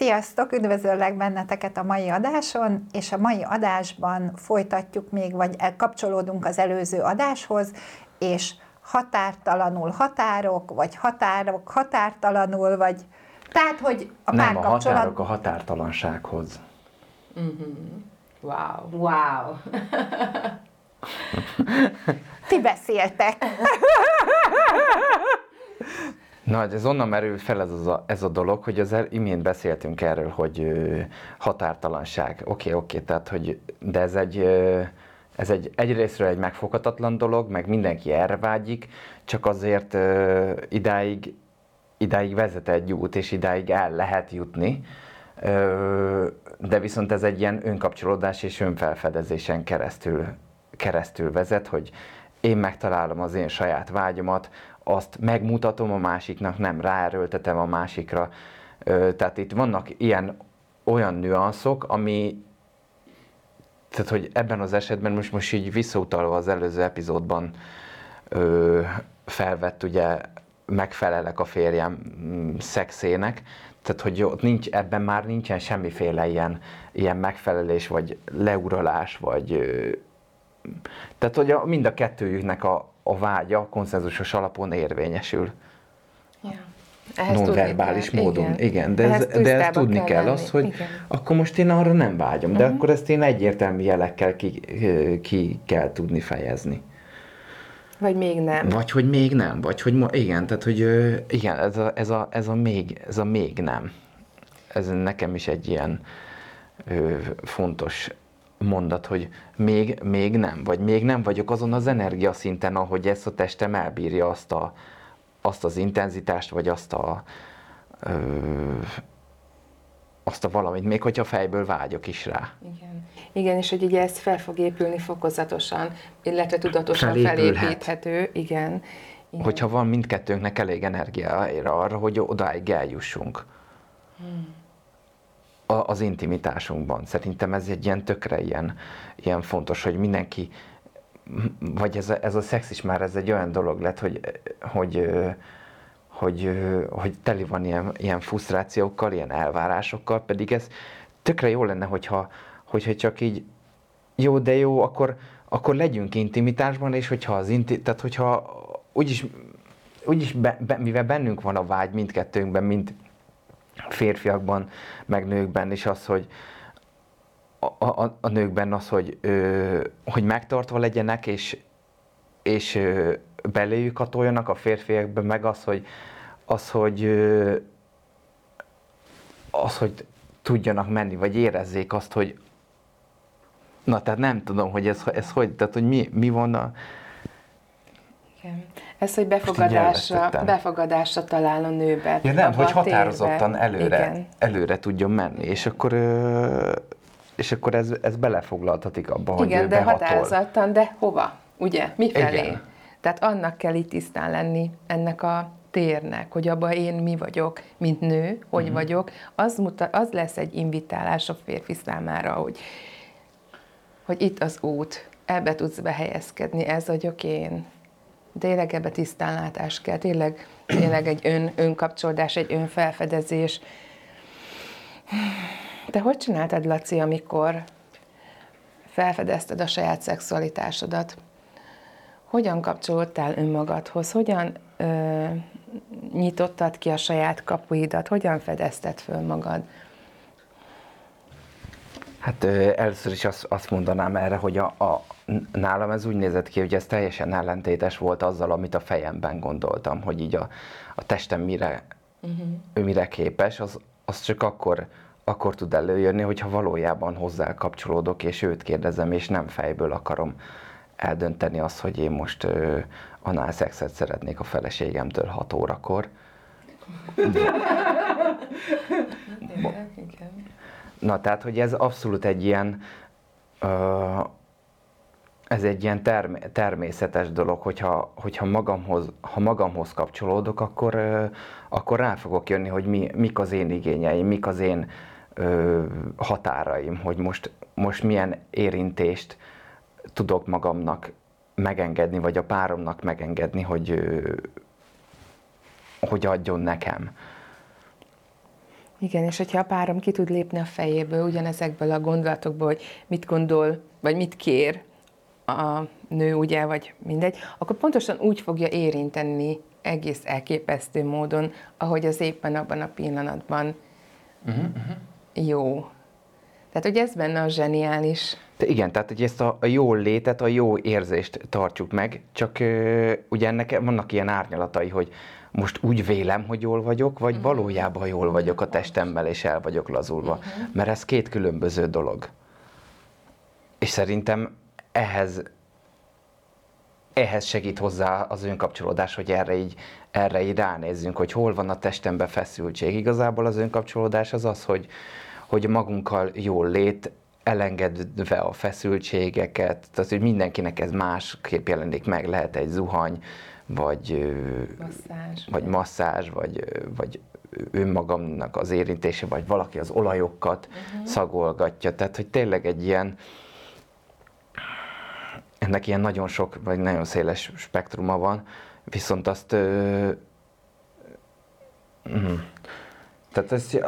Sziasztok, üdvözöllek benneteket a mai adáson, és a mai adásban folytatjuk még, vagy kapcsolódunk az előző adáshoz, és határtalanul határok, vagy határok határtalanul, vagy tehát, hogy a Nem, a párkapcsolat... határok a határtalansághoz. Wow. Wow. Ti beszéltek. Na, hát ez onnan merült fel ez, az a, ez a dolog, hogy az el, imént beszéltünk erről, hogy ö, határtalanság. Oké, oké, tehát, hogy, de ez egy, ö, ez egy egyrésztről egy megfoghatatlan dolog, meg mindenki erre vágyik, csak azért ö, idáig, idáig vezet egy út, és idáig el lehet jutni. Ö, de viszont ez egy ilyen önkapcsolódás és önfelfedezésen keresztül, keresztül vezet, hogy én megtalálom az én saját vágyomat, azt megmutatom a másiknak, nem ráerőltetem a másikra. Tehát itt vannak ilyen olyan nüanszok, ami tehát, hogy ebben az esetben most, most így visszautalva az előző epizódban ö, felvett, ugye megfelelek a férjem mm, szexének, tehát, hogy ott nincs, ebben már nincsen semmiféle ilyen, ilyen megfelelés, vagy leuralás, vagy ö, tehát, hogy a, mind a kettőjüknek a, a vágya konszenzusos alapon érvényesül. Ehhez nonverbális módon. Igen, Igen, de, Ehhez ez, de ezt tudni kell, kell lenni. az, hogy Igen. akkor most én arra nem vágyom, de akkor ezt én egyértelmű jelekkel ki, ki kell tudni fejezni. Vagy még nem. Vagy hogy még nem, vagy hogy ma, igen, tehát hogy igen, ez a, ez, a, ez, a még, ez a még nem. Ez nekem is egy ilyen ö, fontos mondat, hogy még, még nem, vagy még nem vagyok azon az energiaszinten, ahogy ezt a testem elbírja azt, a, azt az intenzitást, vagy azt a, ö, azt a valamit, még hogyha fejből vágyok is rá. Igen. Igen, és hogy ugye ez fel fog épülni fokozatosan, illetve tudatosan Felépülhet. felépíthető. Igen. Igen. Hogyha van mindkettőnknek elég energiára arra, hogy odáig eljussunk. A, az intimitásunkban. Szerintem ez egy ilyen tökre ilyen, ilyen fontos, hogy mindenki, vagy ez a, ez a szex is már ez egy olyan dolog lett, hogy, hogy, hogy, hogy teli van ilyen, ilyen frusztrációkkal, ilyen elvárásokkal, pedig ez tökre jó lenne, hogyha, hogyha csak így jó, de jó, akkor, akkor legyünk intimitásban, és hogyha az inti, tehát hogyha úgyis, úgyis be, be, mivel bennünk van a vágy mindkettőnkben, mind férfiakban, meg nőkben is az, hogy a, a, a nőkben az, hogy, ö, hogy megtartva legyenek, és, és ö, beléjük hatoljanak a férfiakban, meg az, hogy, az, hogy ö, az, hogy tudjanak menni, vagy érezzék azt, hogy na, tehát nem tudom, hogy ez, ez hogy, tehát hogy mi, mi van a, Igen. Ez, hogy befogadásra, befogadásra talál a nőben. Ja nem, hogy térbe. határozottan előre, Igen. előre tudjon menni, és akkor, és akkor ez, ez belefoglaltatik abba, hogy Igen, de behatol. határozottan, de hova? Ugye? Mi felé? Igen. Tehát annak kell itt tisztán lenni, ennek a térnek, hogy abban én mi vagyok, mint nő, hogy Mhm. uh-huh. vagyok, az, muta, az lesz egy invitálás a férfi számára, hogy, hogy itt az út, ebbe tudsz behelyezkedni, ez vagyok én. Tényleg ebbe tisztánlátás kell, tényleg, tényleg egy ön, önkapcsolódás, egy önfelfedezés. Te hogy csináltad, Laci, amikor felfedezted a saját szexualitásodat? Hogyan kapcsolódtál önmagadhoz? Hogyan ö, nyitottad ki a saját kapuidat? Hogyan fedezted föl magad? Hát ö, először is azt, azt mondanám erre, hogy a, a, nálam ez úgy nézett ki, hogy ez teljesen ellentétes volt azzal, amit a fejemben gondoltam, hogy így a, a testem mire, uh-huh. ő mire képes, az, az csak akkor, akkor tud előjönni, hogyha valójában hozzá kapcsolódok, és őt kérdezem, és nem fejből akarom eldönteni azt, hogy én most ö, análszexet szeretnék a feleségemtől 6 órakor. Na, tehát, hogy ez abszolút egy ilyen, ö, ez egy ilyen term- természetes dolog, hogyha, hogyha magamhoz, ha magamhoz kapcsolódok, akkor, akkor rá fogok jönni, hogy mi, mik az én igényeim, mik az én ö, határaim, hogy most, most milyen érintést tudok magamnak megengedni, vagy a páromnak megengedni, hogy, ö, hogy adjon nekem. Igen, és hogyha a párom ki tud lépni a fejéből, ugyanezekből a gondolatokból, hogy mit gondol, vagy mit kér a nő, ugye, vagy mindegy, akkor pontosan úgy fogja érinteni egész elképesztő módon, ahogy az éppen abban a pillanatban uh-huh, uh-huh. jó. Tehát, hogy ez benne a zseniális. Igen, tehát hogy ezt a, a jó létet, a jó érzést tartjuk meg, csak ö, ugye ennek vannak ilyen árnyalatai, hogy most úgy vélem, hogy jól vagyok, vagy uh-huh. valójában jól vagyok a testemmel, és el vagyok lazulva. Uh-huh. Mert ez két különböző dolog. És szerintem ehhez ehhez segít hozzá az önkapcsolódás, hogy erre így, erre így ránézzünk, hogy hol van a testembe feszültség. Igazából az önkapcsolódás az az, hogy, hogy magunkkal jól lét, elengedve a feszültségeket, tehát hogy mindenkinek ez másképp jelenik meg, lehet egy zuhany, vagy masszázs, vagy, masszázs, vagy, vagy önmagamnak az érintése, vagy valaki az olajokat uh-huh. szagolgatja. Tehát, hogy tényleg egy ilyen, ennek ilyen nagyon sok, vagy nagyon széles spektruma van, viszont azt ö, mm, tehát ezt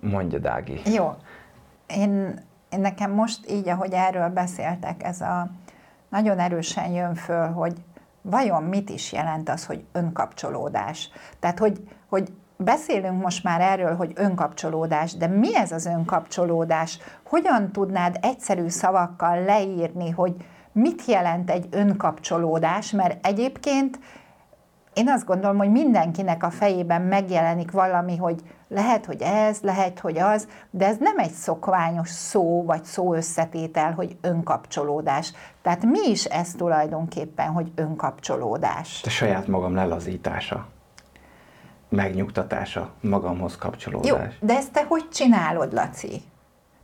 mondja Dági. Jó. Én, én nekem most így, ahogy erről beszéltek, ez a nagyon erősen jön föl, hogy vajon mit is jelent az, hogy önkapcsolódás. Tehát, hogy, hogy beszélünk most már erről, hogy önkapcsolódás, de mi ez az önkapcsolódás? Hogyan tudnád egyszerű szavakkal leírni, hogy mit jelent egy önkapcsolódás, mert egyébként én azt gondolom, hogy mindenkinek a fejében megjelenik valami, hogy lehet, hogy ez, lehet, hogy az, de ez nem egy szokványos szó vagy szó összetétel, hogy önkapcsolódás. Tehát mi is ez tulajdonképpen, hogy önkapcsolódás? A saját magam lelazítása, megnyugtatása, magamhoz kapcsolódás. Jó, de ezt te hogy csinálod, Laci?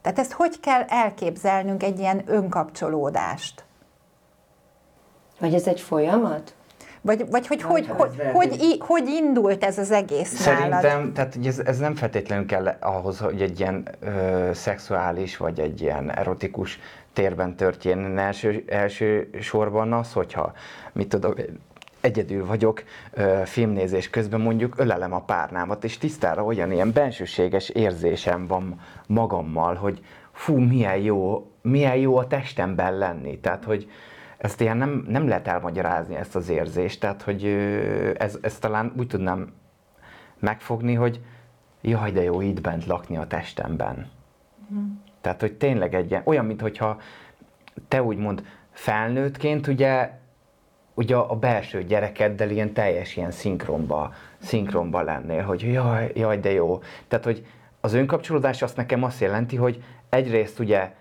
Tehát ezt hogy kell elképzelnünk egy ilyen önkapcsolódást? Vagy ez egy folyamat? Vagy, vagy hogy, hogy, hogy, hogy, hogy, hogy indult ez az egész Szerintem, nálad? tehát ez, ez nem feltétlenül kell ahhoz, hogy egy ilyen ö, szexuális, vagy egy ilyen erotikus térben történjen első, első sorban az, hogyha, mit tudom, egyedül vagyok, ö, filmnézés közben mondjuk ölelem a párnámat, és tisztára olyan ilyen bensőséges érzésem van magammal, hogy fú, milyen jó, milyen jó a testemben lenni. Tehát, hogy, ezt ilyen nem, nem lehet elmagyarázni, ezt az érzést, tehát hogy ez, ez talán úgy tudnám megfogni, hogy jaj, de jó itt bent lakni a testemben. Mm. Tehát, hogy tényleg egy ilyen, olyan, mintha te úgymond felnőttként ugye, ugye a belső gyerekeddel ilyen teljes ilyen szinkronba, szinkronba lennél, hogy jaj, jaj, de jó. Tehát, hogy az önkapcsolódás azt nekem azt jelenti, hogy egyrészt ugye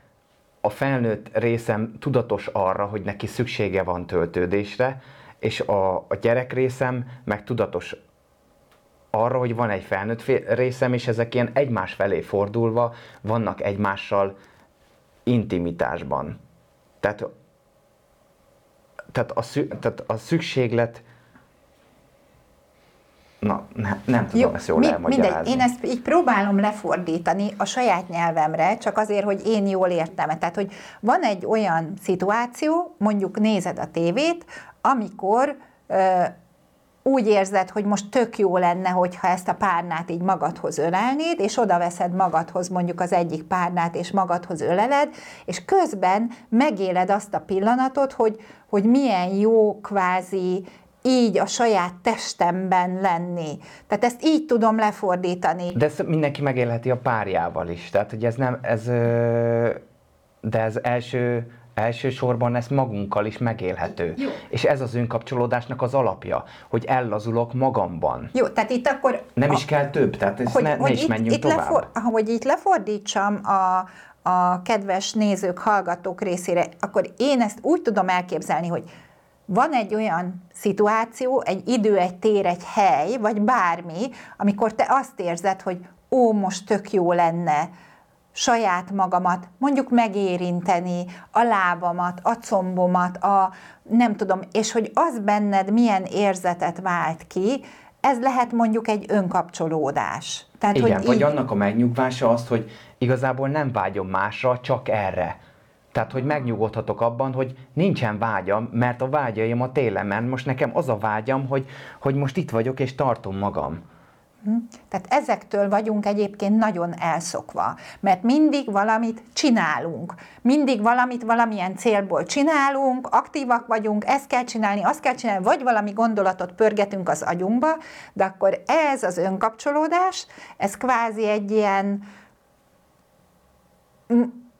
a felnőtt részem tudatos arra, hogy neki szüksége van töltődésre, és a, a gyerek részem meg tudatos arra, hogy van egy felnőtt részem, és ezek ilyen egymás felé fordulva vannak egymással intimitásban. Tehát, tehát, a, tehát a szükséglet Na, ne, nem tudom Jó, ezt jól mi, elmagyarázni. Mindegy, én ezt így próbálom lefordítani a saját nyelvemre, csak azért, hogy én jól értem. Tehát, hogy van egy olyan szituáció, mondjuk nézed a tévét, amikor ö, úgy érzed, hogy most tök jó lenne, hogyha ezt a párnát így magadhoz ölelnéd, és oda veszed magadhoz mondjuk az egyik párnát, és magadhoz öleled, és közben megéled azt a pillanatot, hogy, hogy milyen jó kvázi így a saját testemben lenni. Tehát ezt így tudom lefordítani. De ezt mindenki megélheti a párjával is. Tehát, hogy ez nem, ez, de ez első, elsősorban ez magunkkal is megélhető. Jó. És ez az önkapcsolódásnak az alapja, hogy ellazulok magamban. Jó, tehát itt akkor... Nem a, is kell több, tehát hogy, ne, hogy ne is itt, menjünk itt tovább. Lefor, hogy itt lefordítsam a, a kedves nézők, hallgatók részére, akkor én ezt úgy tudom elképzelni, hogy van egy olyan szituáció, egy idő, egy tér, egy hely, vagy bármi, amikor te azt érzed, hogy ó, most tök jó lenne saját magamat mondjuk megérinteni, a lábamat, a combomat, a nem tudom, és hogy az benned milyen érzetet vált ki, ez lehet mondjuk egy önkapcsolódás. Tehát, Igen, hogy vagy így... annak a megnyugvása azt, hogy igazából nem vágyom másra, csak erre. Tehát, hogy megnyugodhatok abban, hogy nincsen vágyam, mert a vágyaim a télen, mert most nekem az a vágyam, hogy, hogy most itt vagyok és tartom magam. Hm? Tehát ezektől vagyunk egyébként nagyon elszokva, mert mindig valamit csinálunk, mindig valamit valamilyen célból csinálunk, aktívak vagyunk, ezt kell csinálni, azt kell csinálni, vagy valami gondolatot pörgetünk az agyunkba, de akkor ez az önkapcsolódás, ez kvázi egy ilyen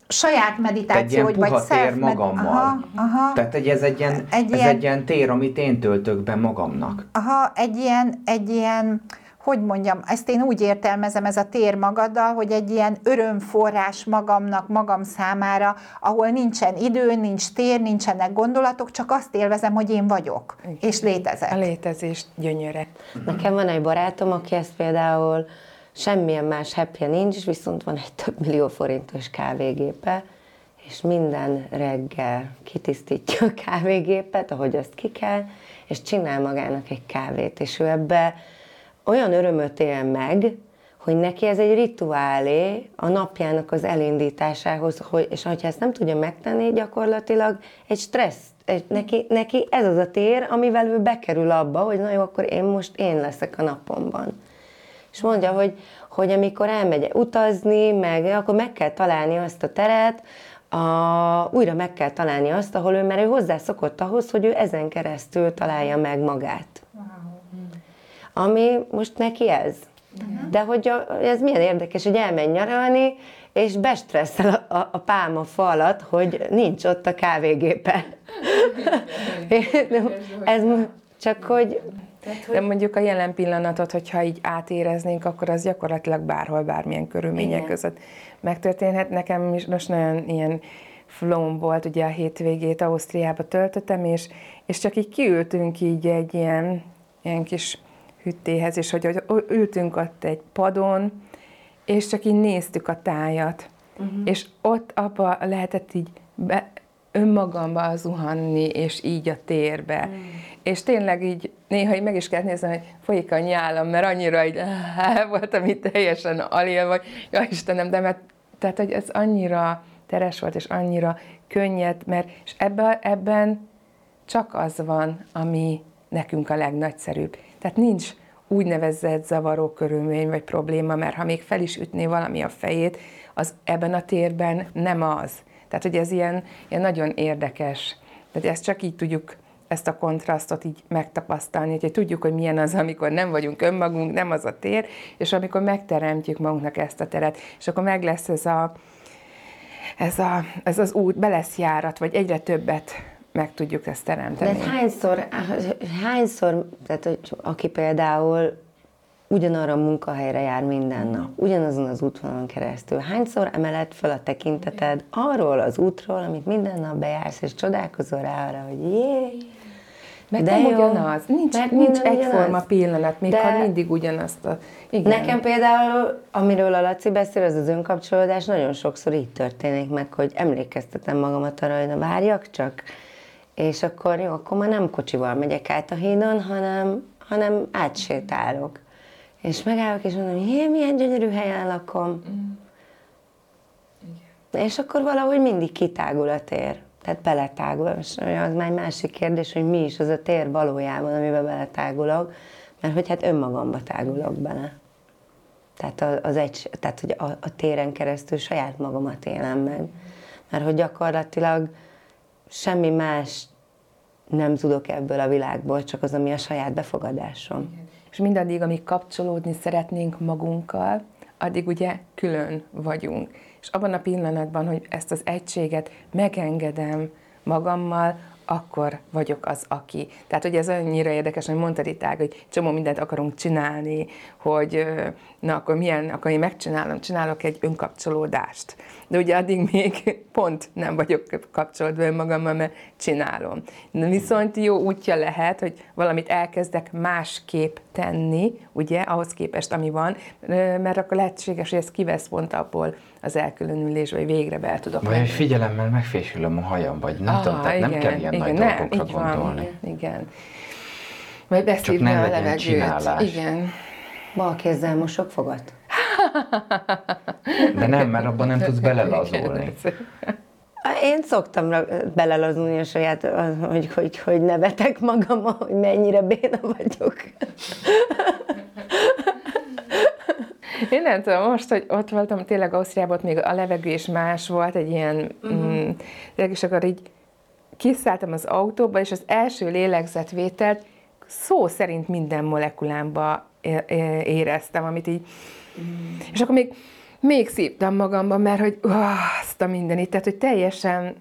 saját meditáció, egy vagy self magammal. Aha, aha. Tehát egy, ez, egy ilyen, egy ez ilyen... egy ilyen tér, amit én töltök be magamnak. Aha, egy ilyen, egy ilyen hogy mondjam, ezt én úgy értelmezem, ez a tér magaddal, hogy egy ilyen örömforrás magamnak, magam számára, ahol nincsen idő, nincs tér, nincsenek gondolatok, csak azt élvezem, hogy én vagyok, Igen. és létezek. A létezés gyönyöre. Nekem van egy barátom, aki ezt például semmilyen más happy nincs, viszont van egy több millió forintos kávégépe, és minden reggel kitisztítja a kávégépet, ahogy azt ki kell, és csinál magának egy kávét, és ő ebbe olyan örömöt él meg, hogy neki ez egy rituálé a napjának az elindításához, hogy, és ha ezt nem tudja megtenni, gyakorlatilag egy stressz, egy, neki, neki ez az a tér, amivel ő bekerül abba, hogy na jó, akkor én most én leszek a napomban. És mondja, hogy, hogy amikor elmegy utazni, meg akkor meg kell találni azt a teret, a, újra meg kell találni azt, ahol ő, mert ő hozzászokott ahhoz, hogy ő ezen keresztül találja meg magát ami most neki ez. Uh-huh. De hogy a, ez milyen érdekes, hogy elmegy nyaralni, és bestresszel a, a, a pálma falat, hogy nincs ott a kávégépe. ez csak hogy... De mondjuk a jelen pillanatot, hogyha így átéreznénk, akkor az gyakorlatilag bárhol, bármilyen körülmények Igen. között megtörténhet. Nekem is most nagyon ilyen flow volt, ugye a hétvégét Ausztriába töltöttem, és, és csak így kiültünk így egy ilyen, ilyen kis hüttéhez, és hogy ültünk ott egy padon, és csak így néztük a tájat. Uh-huh. És ott abba lehetett így be, önmagamba zuhanni, és így a térbe. Uh-huh. És tényleg így néha így meg is kellett nézni, hogy folyik a nyálam, mert annyira így voltam itt teljesen alél, vagy ja Istenem, de mert, tehát, hogy ez annyira teres volt, és annyira könnyed, mert és ebben, ebben csak az van, ami nekünk a legnagyszerűbb. Tehát nincs úgynevezett zavaró körülmény vagy probléma, mert ha még fel is ütné valami a fejét, az ebben a térben nem az. Tehát, hogy ez ilyen, ilyen nagyon érdekes. Tehát ezt csak így tudjuk ezt a kontrasztot így megtapasztalni, hogy tudjuk, hogy milyen az, amikor nem vagyunk önmagunk, nem az a tér, és amikor megteremtjük magunknak ezt a teret, és akkor meg lesz ez, a, ez, a, ez az út, be lesz járat, vagy egyre többet meg tudjuk ezt teremteni. De hányszor, hányszor, tehát hogy aki például ugyanarra a munkahelyre jár minden nap, ugyanazon az útvonalon keresztül, hányszor emeled fel a tekinteted arról az útról, amit minden nap bejársz, és csodálkozol rá arra, hogy jé, meg de nem jó, ugyanaz, nincs, meg nincs egyforma pillanat, még de ha mindig ugyanazt a... Igen. Nekem például, amiről a Laci beszél, az az önkapcsolódás, nagyon sokszor így történik meg, hogy emlékeztetem magamat arra, hogy na várjak csak, és akkor jó, akkor már nem kocsival megyek át a hídon, hanem, hanem átsétálok. És megállok, és mondom, hogy milyen gyönyörű helyen lakom. Mm. Igen. És akkor valahogy mindig kitágul a tér. Tehát beletágul. És az már egy másik kérdés, hogy mi is az a tér valójában, amiben beletágulok. Mert hogy hát önmagamba tágulok bele. Tehát, az egy, tehát hogy a, a téren keresztül saját magamat élem meg. Mert hogy gyakorlatilag semmi más nem tudok ebből a világból, csak az, ami a saját befogadásom. És mindaddig, amíg kapcsolódni szeretnénk magunkkal, addig ugye külön vagyunk. És abban a pillanatban, hogy ezt az egységet megengedem magammal, akkor vagyok az, aki. Tehát, hogy ez annyira érdekes, hogy mondtad itt ág, hogy csomó mindent akarunk csinálni, hogy na, akkor milyen, akkor én megcsinálom, csinálok egy önkapcsolódást. De ugye addig még pont nem vagyok kapcsolódva önmagammal, mert csinálom. Viszont jó útja lehet, hogy valamit elkezdek másképp tenni, ugye, ahhoz képest, ami van, mert akkor lehetséges, hogy ez kivesz pont abból az elkülönülés, vagy végre be tudok Vagy hogy figyelemmel megfésülöm a hajam, vagy nem tudom, tehát nem kell ilyen nagy nem, dolgokra így van, gondolni. Igen. Vagy ne beszívni a levegőt. csinálás. Igen. Bal kézzel mosok fogat? De nem, mert abban nem tudsz belelazulni. Én szoktam belelazulni a saját, hogy, hogy, hogy nevetek magam, hogy mennyire béna vagyok. Tudom, most, hogy ott voltam, tényleg Ausztriában, ott még a levegő is más volt, egy ilyen, uh-huh. mm, és akkor így kiszálltam az autóba, és az első lélegzetvételt szó szerint minden molekulámba éreztem, amit így, uh-huh. és akkor még, még szívtam magamba, mert hogy uh, azt a mindenit, tehát hogy teljesen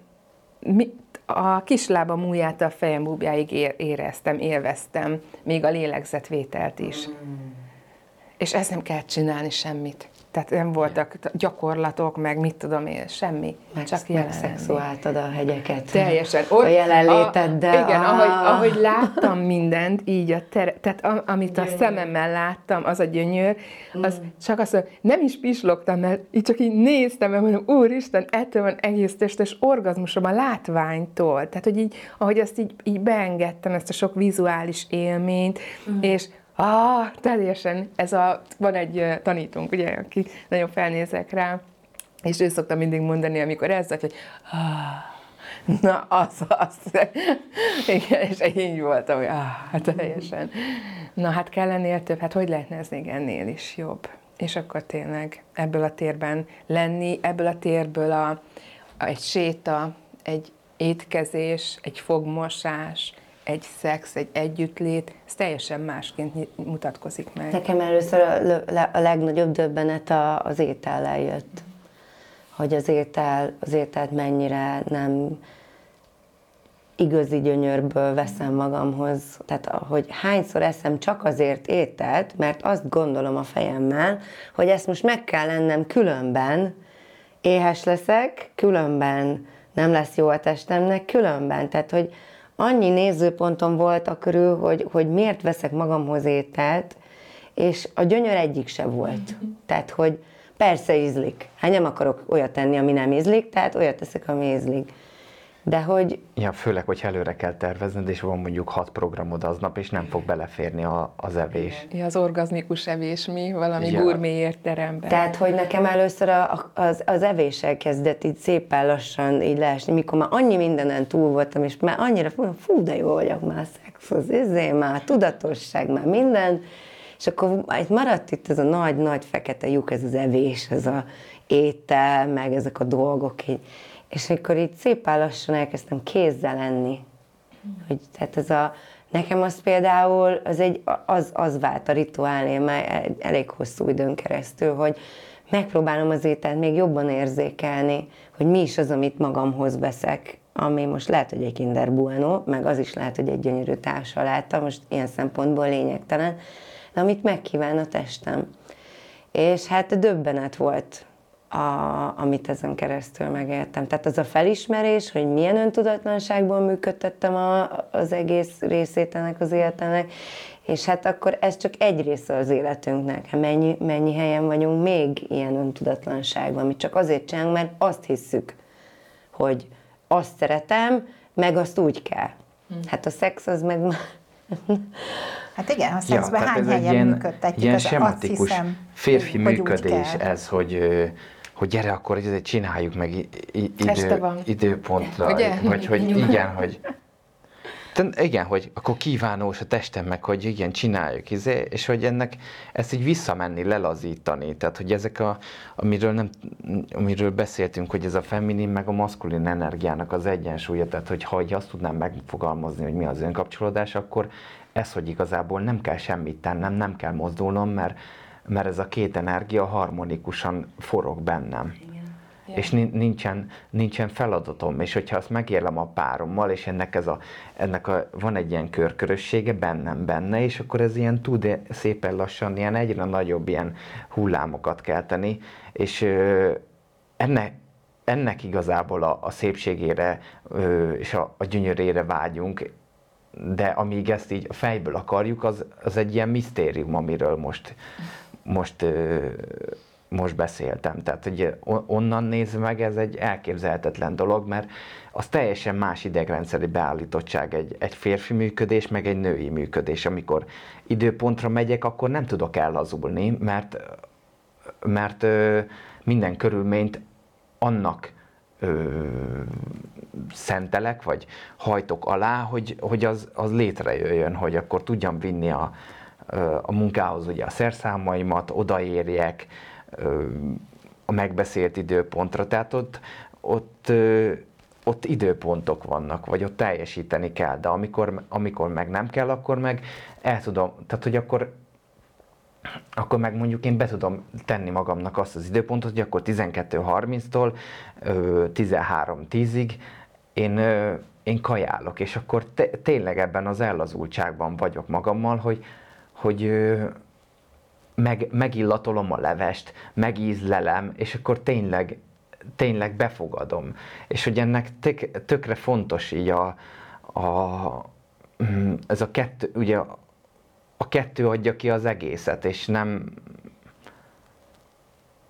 mi, a kislábam ujját a fejem búbjáig ér, éreztem, élveztem, még a lélegzetvételt is. És ezt nem kell csinálni semmit. Tehát nem voltak gyakorlatok, meg mit tudom én, semmi. Meg, csak szexuáltad a hegyeket. Teljesen. a jelenléteddel. A, igen, Ah. ahogy, ahogy láttam mindent, így a tere, tehát a, amit a szememmel láttam, az a gyönyör, az csak azt mondom, nem is pislogtam, mert így csak így néztem, mert mondom, úristen, ettől van egész testes orgazmusom a látványtól. Tehát, hogy így, ahogy azt így, így beengedtem, ezt a sok vizuális élményt, és Ah, teljesen, ez a, van egy tanítónk, ugye, aki nagyon felnézek rá, és ő szokta mindig mondani, amikor ez, hogy ah, na, az, az. Igen, és így voltam, hogy ah, teljesen. Na, hát kell ennél több, hát hogy lehetne ez még ennél is jobb? És akkor tényleg ebből a térben lenni, ebből a térből a, a, egy séta, egy étkezés, egy fogmosás, egy szex, egy együttlét, ez teljesen másként mutatkozik meg. Nekem először a, a legnagyobb döbbenet a, az étellel jött. Hogy az étel, az ételt mennyire nem igazi gyönyörből veszem magamhoz. Tehát, hogy hányszor eszem csak azért ételt, mert azt gondolom a fejemmel, hogy ezt most meg kell lennem különben, éhes leszek, különben nem lesz jó a testemnek, különben. Tehát, hogy annyi nézőpontom volt a körül, hogy, hogy miért veszek magamhoz ételt, és a gyönyör egyik se volt. Tehát, hogy persze ízlik. Hát nem akarok olyat tenni, ami nem ízlik, tehát olyat teszek, ami ízlik. De hogy Ja, főleg, hogy előre kell tervezned, és van mondjuk hat programod aznap, és nem fog beleférni a, az evés. Ja, az orgazmikus evés mi? Valami Ja. gurmé étteremben. Tehát, hogy nekem először a, az, az evéssel kezdett így szépen lassan így leesni, mikor már annyi mindenen túl voltam, és már annyira, fú, fú de jó vagyok már szex, az izé, már tudatosság, már minden, és akkor maradt itt ez a nagy-nagy fekete lyuk, ez az evés, ez a étel, meg ezek a dolgok így. És akkor így szépen lassan elkezdtem kézzel lenni. Hogy, tehát ez a, nekem az például, az, egy, az, az vált a rituálé már elég hosszú időn keresztül, hogy megpróbálom az ételt még jobban érzékelni, hogy mi is az, amit magamhoz veszek, ami most lehet, hogy egy Kinder Bueno, meg az is lehet, hogy egy gyönyörű társaláta, most ilyen szempontból lényegtelen, de amit megkíván a testem. És hát döbbenet volt, a, amit ezen keresztül megéltem. Tehát az a felismerés, hogy milyen öntudatlanságból működtettem a, az egész részét ennek az életemnek, és hát akkor ez csak egy része az életünknek. Hát mennyi, mennyi helyen vagyunk még ilyen öntudatlanságban, amit csak azért csinálunk, mert azt hisszük, hogy azt szeretem, meg azt úgy kell. Hát a szex az meg már Hát igen, a szexben tehát hány ez egy helyen ilyen, működtetjük, ilyen az azt sematikus hiszem, férfi hogy úgy működés kell. ez, hogy, hogy gyere, akkor ezért csináljuk meg idő, időpontra. Ugye? Vagy hogy igen, hogy te, igen, hogy akkor kívánós a testem meg, hogy igen, csináljuk, izé, és hogy ennek ezt így visszamenni, lelazítani. Tehát, hogy ezek a, amiről, nem, amiről beszéltünk, hogy ez a feminin meg a maszkulin energiának az egyensúlya, tehát, hogy ha azt tudnám megfogalmazni, hogy mi az önkapcsolódás, akkor ez, hogy igazából nem kell semmit tennem, nem kell mozdulnom, mert, mert ez a két energia harmonikusan forog bennem. És nin- nincsen, nincsen feladatom, és hogyha azt megélem a párommal, és ennek, ez a, ennek a, van egy ilyen körkörössége bennem benne, és akkor ez ilyen tud szépen lassan ilyen egyre nagyobb ilyen hullámokat kelteni, és ö, ennek, ennek igazából a, a szépségére ö, és a, a gyönyörére vágyunk, de amíg ezt így fejből akarjuk, az, az egy ilyen misztérium, amiről most, most, most beszéltem. Tehát, hogy onnan nézve meg, ez egy elképzelhetetlen dolog, mert az teljesen más idegrendszeri beállítottság egy, egy férfi működés, meg egy női működés. Amikor időpontra megyek, akkor nem tudok ellazulni, mert, mert minden körülményt annak ö, szentelek, vagy hajtok alá, hogy, hogy az, az létrejöjjön, hogy akkor tudjam vinni a, a munkához ugye a szerszámaimat, odaérjek a megbeszélt időpontra. Tehát ott, ott, ott időpontok vannak, vagy ott teljesíteni kell, de amikor, amikor meg nem kell, akkor meg el tudom, tehát hogy akkor akkor meg mondjuk én be tudom tenni magamnak azt az időpontot, hogy akkor 12.30-tól 13.10-ig én, én kajálok, és akkor te, tényleg ebben az ellazultságban vagyok magammal, hogy, hogy meg, megillatolom a levest, megízlelem, és akkor tényleg, tényleg befogadom. És hogy ennek tök, tökre fontos így a, a, mm, ez a kettő, ugye a kettő adja ki az egészet, és nem,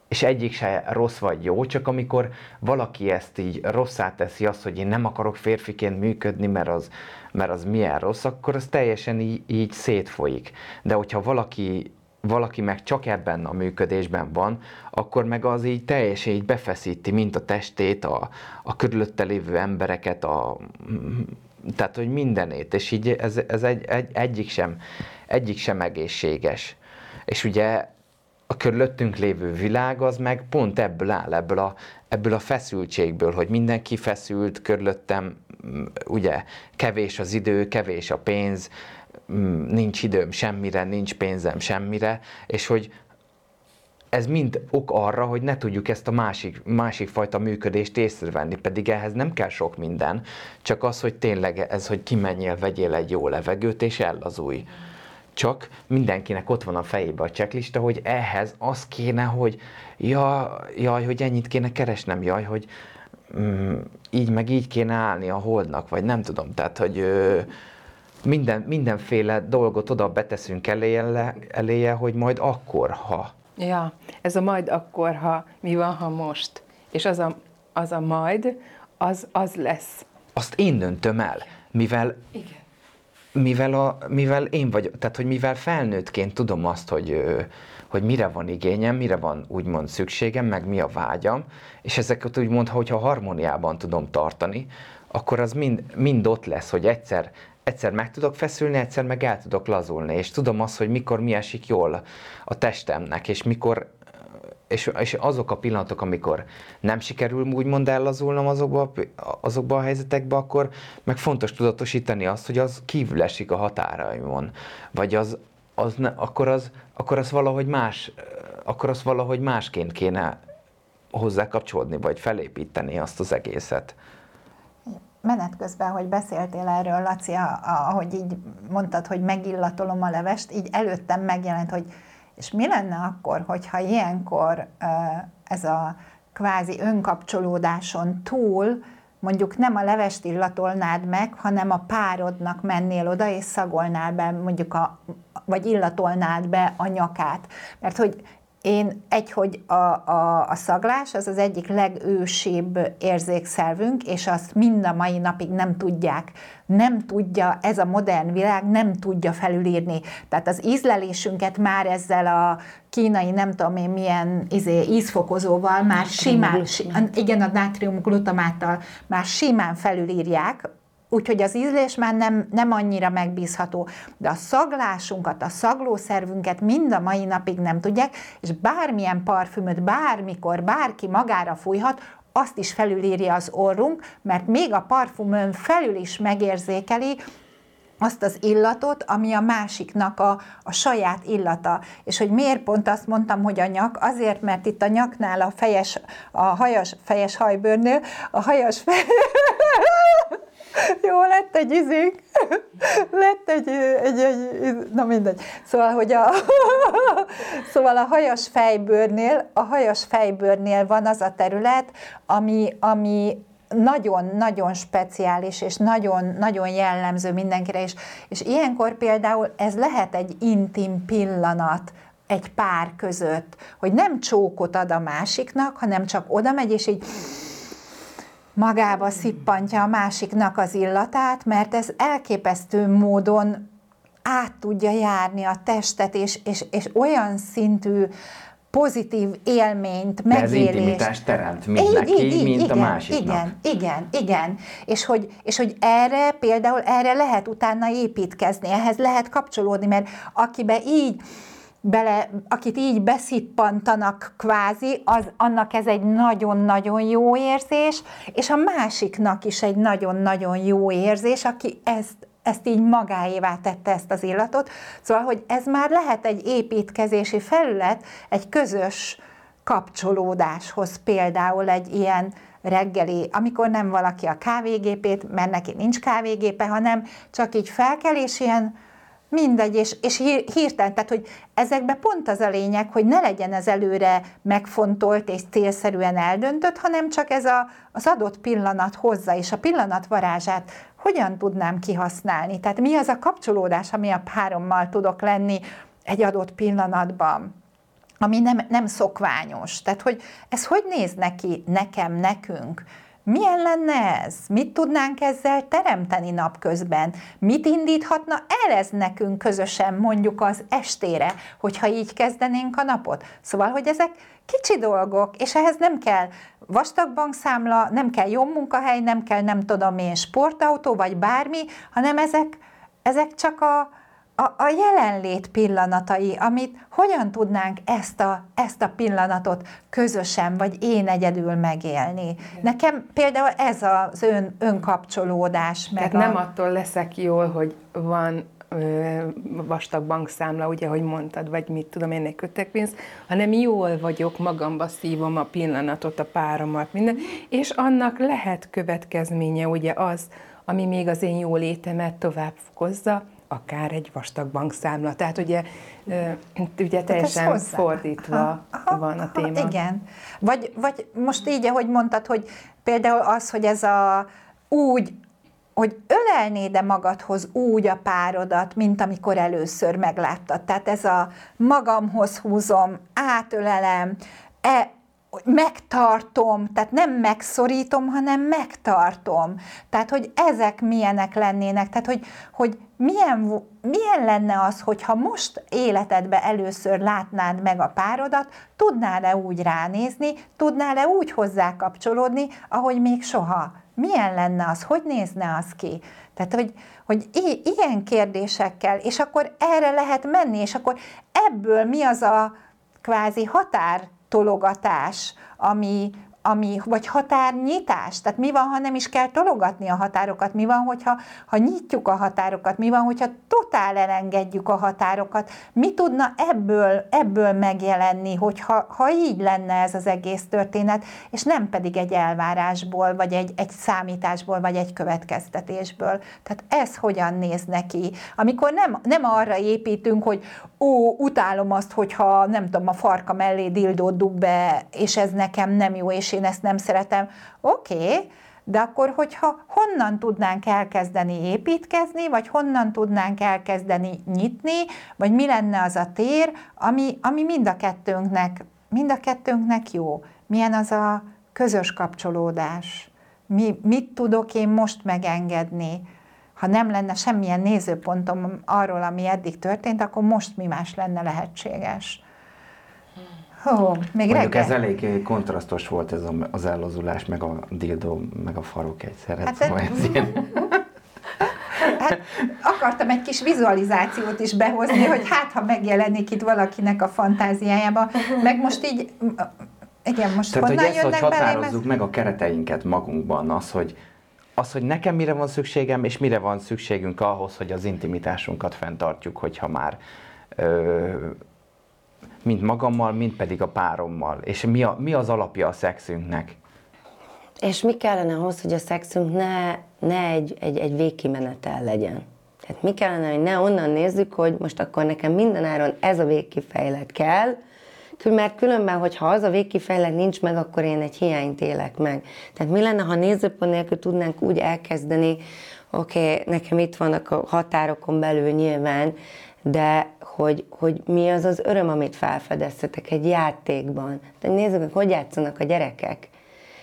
és egyik se rossz vagy jó, csak amikor valaki ezt így rosszá teszi azt, hogy én nem akarok férfiként működni, mert az, mert az milyen rossz, akkor az teljesen így, így szétfolyik. De hogyha valaki, valaki meg csak ebben a működésben van, akkor meg az így teljesen így befeszíti, mint a testét, a, a körülötte lévő embereket, a, tehát hogy mindenét, és így ez, ez egy, egy, egyik, sem, egyik sem egészséges. És ugye a körülöttünk lévő világ az meg pont ebből áll, ebből a, ebből a feszültségből, hogy mindenki feszült, körülöttem ugye kevés az idő, kevés a pénz, nincs időm semmire, nincs pénzem semmire, és hogy ez mind ok arra, hogy ne tudjuk ezt a másik, másik fajta működést észrevenni, pedig ehhez nem kell sok minden, csak az, hogy tényleg ez, hogy kimenjél, vegyél egy jó levegőt, és ellazulj. Csak mindenkinek ott van a fejében a checklista, hogy ehhez az kéne, hogy ja, jaj, hogy ennyit kéne keresnem, jaj, hogy mm, így meg így kéne állni a holdnak, vagy nem tudom, tehát, hogy ö, minden, mindenféle dolgot oda beteszünk eléje, eléje, hogy majd akkor, ha Ja, ez a majd akkor, ha mi van, ha most. És az a, az a majd, az, az lesz. Azt én döntöm el, mivel, Igen. Mivel, a, mivel én vagyok, tehát hogy mivel felnőttként tudom azt, hogy, hogy mire van igényem, mire van úgymond szükségem, meg mi a vágyam, és ezeket úgymond, hogyha harmóniában tudom tartani, akkor az mind, mind ott lesz, hogy egyszer egyszer meg tudok feszülni, egyszer meg el tudok lazulni, és tudom azt, hogy mikor mi esik jól a testemnek, és mikor és, és azok a pillanatok, amikor nem sikerül úgymond ellazulnom azokba, azokba a helyzetekbe, akkor meg fontos tudatosítani azt, hogy az kívül esik a határaimon. Vagy az, az ne, akkor, az, akkor az valahogy más, akkor az valahogy másként kéne hozzá kapcsolódni, vagy felépíteni azt az egészet menet közben, hogy beszéltél erről, Laci, ahogy így mondtad, hogy megillatolom a levest, így előttem megjelent, hogy és mi lenne akkor, hogyha ilyenkor ez a kvázi önkapcsolódáson túl mondjuk nem a levest illatolnád meg, hanem a párodnak mennél oda, és szagolnál be mondjuk a, vagy illatolnád be a nyakát. Mert hogy én egy, hogy a, a, a szaglás az az egyik legősibb érzékszervünk, és azt mind a mai napig nem tudják, nem tudja, ez a modern világ nem tudja felülírni. Tehát az ízlelésünket már ezzel a kínai, nem tudom én milyen izé, ízfokozóval már simán, igen, a nátrium glutamáttal már simán felülírják, Úgyhogy az ízlés már nem, nem annyira megbízható, de a szaglásunkat, a szaglószervünket mind a mai napig nem tudják, és bármilyen parfümöt bármikor bárki magára fújhat, azt is felülírja az orrunk, mert még a parfümön felül is megérzékeli, azt az illatot, ami a másiknak a, a saját illata. És hogy miért pont azt mondtam, hogy a nyak? Azért, mert itt a nyaknál a fejes, a hajas, fejes hajbőrnél, a hajas fej... Jó, lett egy izénk, lett egy, egy, egy, na mindegy. Szóval, hogy a, szóval a hajas fejbőrnél, a hajas fejbőrnél van az a terület, ami, ami nagyon-nagyon speciális, és nagyon-nagyon jellemző mindenkire, és, és ilyenkor például ez lehet egy intim pillanat, egy pár között, hogy nem csókot ad a másiknak, hanem csak oda megy, és így magába szippantja a másiknak az illatát, mert ez elképesztő módon át tudja járni a testet, és, és, és olyan szintű pozitív élményt, megélést. De ez intimitást teremt mind így, neki, így, mint igen, a másiknak. Igen, igen, igen. És hogy, és hogy erre például erre lehet utána építkezni, ehhez lehet kapcsolódni, mert akibe így bele, akit így beszippantanak kvázi, az, annak ez egy nagyon-nagyon jó érzés, és a másiknak is egy nagyon-nagyon jó érzés, aki ezt ezt így magáévá tette ezt az illatot. Szóval, hogy ez már lehet egy építkezési felület, egy közös kapcsolódáshoz például egy ilyen reggeli, amikor nem valaki a kávégépét, mert neki nincs kávégépe, hanem csak így felkel, és ilyen Mindegy, és, és hirtelen, tehát hogy ezekbe pont az a lényeg, hogy ne legyen ez előre megfontolt és célszerűen eldöntött, hanem csak ez a, az adott pillanat hozza, és a pillanat varázsát hogyan tudnám kihasználni. Tehát mi az a kapcsolódás, ami a párommal tudok lenni egy adott pillanatban ami nem, nem szokványos. Tehát, hogy ez hogy néz neki nekem, nekünk? Milyen lenne ez? Mit tudnánk ezzel teremteni napközben? Mit indíthatna el ez nekünk közösen mondjuk az estére, hogyha így kezdenénk a napot? Szóval, hogy ezek kicsi dolgok, és ehhez nem kell vastag bankszámla, nem kell jó munkahely, nem kell nem tudom én sportautó, vagy bármi, hanem ezek, ezek csak a, a, a jelenlét pillanatai, amit hogyan tudnánk ezt a, ezt a pillanatot közösen, vagy én egyedül megélni. Nekem például ez az ön, önkapcsolódás. Meg Tehát a... nem attól leszek jól, hogy van ö, vastag bankszámla, ugye, hogy mondtad, vagy mit tudom én, egy kötekpénz, hanem jól vagyok, magamba szívom a pillanatot, a páromat, minden, és annak lehet következménye ugye az, ami még az én jó létemet tovább fokozza, akár egy vastag bankszámla. Tehát ugye, ugye teljesen fordítva aha, aha, van a téma. Aha, igen. Vagy, vagy most így, ahogy mondtad, hogy például az, hogy ez a úgy, hogy ölelnéd-e magadhoz úgy a párodat, mint amikor először megláttad. Tehát ez a magamhoz húzom, átölelem, e, megtartom, tehát nem megszorítom, hanem megtartom. Tehát, hogy ezek milyenek lennének, tehát, hogy, hogy milyen, milyen lenne az, hogyha most életedbe először látnád meg a párodat, tudnál-e úgy ránézni, tudnál-e úgy hozzá kapcsolódni, ahogy még soha? Milyen lenne az? Hogy nézne az ki? Tehát, hogy, hogy ilyen kérdésekkel, és akkor erre lehet menni, és akkor ebből mi az a kvázi határ tologatás, ami, ami, vagy határnyitás. Tehát mi van, ha nem is kell tologatni a határokat? Mi van, hogyha ha nyitjuk a határokat? Mi van, hogyha totál elengedjük a határokat? Mi tudna ebből, ebből megjelenni, hogyha ha így lenne ez az egész történet, és nem pedig egy elvárásból, vagy egy, egy számításból, vagy egy következtetésből. Tehát ez hogyan néz neki? Amikor nem, nem arra építünk, hogy ó, utálom azt, hogyha nem tudom, a farka mellé dildót dug be, és ez nekem nem jó, és én ezt nem szeretem. Oké, okay, de akkor, hogyha honnan tudnánk elkezdeni építkezni, vagy honnan tudnánk elkezdeni nyitni, vagy mi lenne az a tér, ami, ami mind a kettőnknek, mind a kettőnknek jó. Milyen az a közös kapcsolódás? Mi, mit tudok én most megengedni? Ha nem lenne semmilyen nézőpontom arról, ami eddig történt, akkor most mi más lenne lehetséges? Ó, még Mondjuk reggel. ez elég kontrasztos volt ez az ellazulás, meg a dildó, meg a farok egyszerre. Hát, szóval ez hát akartam egy kis vizualizációt is behozni, hogy hát, ha megjelenik itt valakinek a fantáziájába, meg most így, igen, most Tehát, honnan hogy ezt, hogy határozzuk meg a kereteinket magunkban, az, hogy az, hogy nekem mire van szükségem, és mire van szükségünk ahhoz, hogy az intimitásunkat fenntartjuk, hogyha már ö, mind magammal, mind pedig a párommal. És mi, a, mi az alapja a szexünknek? És mi kellene ahhoz, hogy a szexünk ne, ne egy, egy, egy végkimenetel legyen? Tehát mi kellene, hogy ne onnan nézzük, hogy most akkor nekem mindenáron ez a végkifejlet kell, Mert különben, hogyha az a végkifejlet nincs meg, akkor én egy hiányt élek meg. Tehát mi lenne, ha nézőpont nélkül tudnánk úgy elkezdeni, oké, okay, nekem itt vannak a határokon belül nyilván, de hogy, hogy mi az az öröm, amit felfedeztetek egy játékban. Tehát nézzük, hogy hogy játszanak a gyerekek.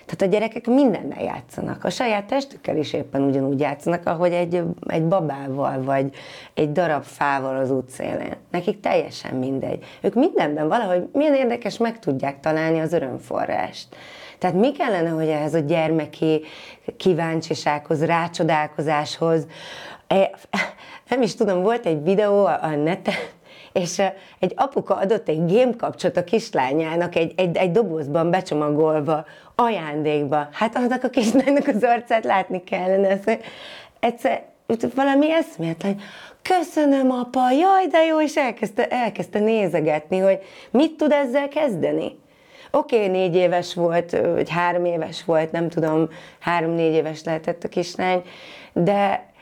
Tehát a gyerekek mindennel játszanak. A saját testükkel is éppen ugyanúgy játszanak, ahogy egy, egy babával, vagy egy darab fával az útszélén. Nekik teljesen mindegy. Ők mindenben valahogy milyen érdekes meg tudják találni az örömforrást. Tehát mi kellene, hogy ehhez a gyermeki kíváncsisághoz, rácsodálkozáshoz, nem is tudom, volt egy videó a neten, és egy apuka adott egy gémkapcsot a kislányának egy, egy, egy dobozban becsomagolva, ajándékba. Hát annak a kislánynak az arcát látni kellene. Ezt, egyszer valami eszméletlen, köszönöm apa, jaj, de jó, és elkezdte, elkezdte nézegetni, hogy mit tud ezzel kezdeni. Oké, okay, négy éves volt, vagy három éves volt, nem tudom, három-négy éves lehetett a kislány, de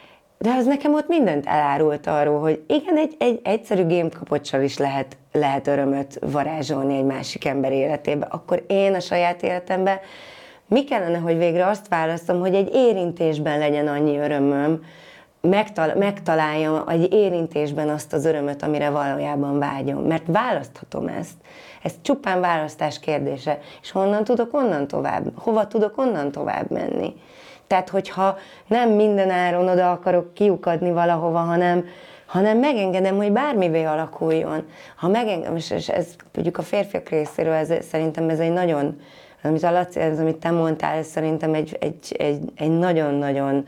de az nekem ott mindent elárult arról, hogy igen, egy, egy egyszerű gémkapocsal is lehet, lehet örömöt varázsolni egy másik ember életébe. Akkor én a saját életemben mi kellene, hogy végre azt választom, hogy egy érintésben legyen annyi örömöm, megtal- megtaláljam egy érintésben azt az örömöt, amire valójában vágyom. Mert választhatom ezt. Ez csupán választás kérdése. És honnan tudok onnan tovább? Hova tudok onnan tovább menni? Tehát, hogyha nem minden áron oda akarok kiukadni valahova, hanem, hanem megengedem, hogy bármivé alakuljon. Ha megengedem, és ez mondjuk a férfiak részéről, ez, szerintem ez egy nagyon, amit a Laci, ez, amit te mondtál, ez szerintem egy, egy, egy, egy nagyon-nagyon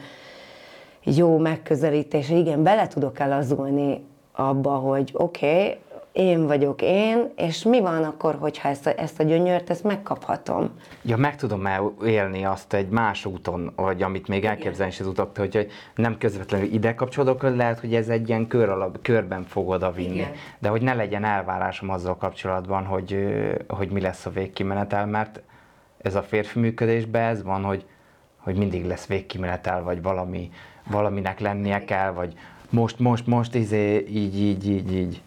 jó megközelítés. Igen, bele tudok elazulni abba, hogy oké, okay, én vagyok én, és mi van akkor, hogyha ezt a, ezt a gyönyört, ezt megkaphatom? Ja, meg tudom élni azt egy más úton, vagy amit még elképzelni is az utak, hogy nem közvetlenül ide kapcsolódok, lehet, hogy ez egy ilyen kör alap, körben fog oda vinni. Igen. De hogy ne legyen elvárásom azzal kapcsolatban, hogy, hogy mi lesz a végkimenetel, mert ez a férfi működésben ez van, hogy, hogy mindig lesz végkimenetel, vagy valami, valaminek lennie kell, vagy most, most, most, izé, így, így, így, így.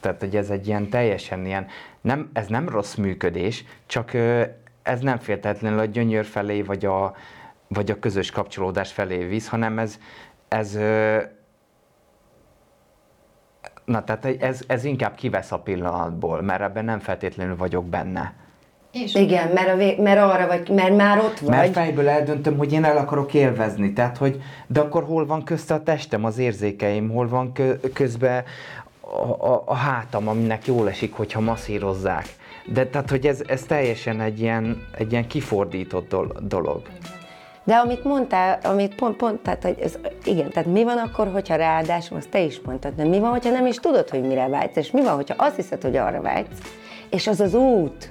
Tehát, hogy ez egy ilyen teljesen ilyen, nem, ez nem rossz működés, csak ez nem féltetlenül a gyönyör felé, vagy a, vagy a közös kapcsolódás felé visz, hanem ez, ez na, tehát ez, ez inkább kivesz a pillanatból, mert ebben nem feltétlenül vagyok benne. És Igen, mert, a vé- mert arra vagy, mert már ott vagy. Mert fejből eldöntöm, hogy én el akarok élvezni, tehát hogy, de akkor hol van közte a testem, az érzékeim, hol van kö- közben a, a, a hátam, aminek jól esik, hogyha masszírozzák. De tehát, hogy ez, ez teljesen egy ilyen, egy ilyen kifordított dolog. De amit mondtál, amit pont, pont tehát, hogy ez, igen, tehát mi van akkor, hogyha ráadásul, azt te is mondtad, de mi van, hogyha nem is tudod, hogy mire vágysz, és mi van, hogyha azt hiszed, hogy arra vágysz, és az az út,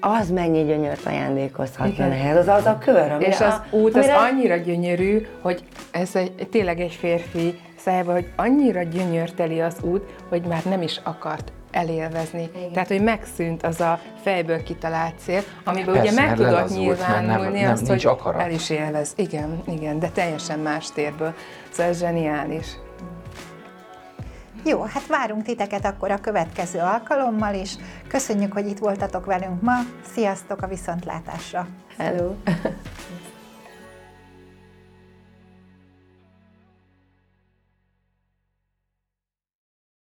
az mennyi gyönyört ajándékozhatna nehez, az az a kör, amire, És az út amire... az annyira gyönyörű, hogy ez egy, tényleg egy férfi szájába, hogy annyira gyönyörteli az út, hogy már nem is akart elélvezni. Igen. Tehát, hogy megszűnt az a fejből kitalált cél, amiből Persze, ugye meg tudott nyilvánulni nem, azt, hogy akarat. el is élvez. Igen, igen, de teljesen más térből. Szóval ez zseniális. Jó, hát várunk titeket akkor a következő alkalommal is. Köszönjük, hogy itt voltatok velünk ma. Sziasztok a viszontlátásra! Hello!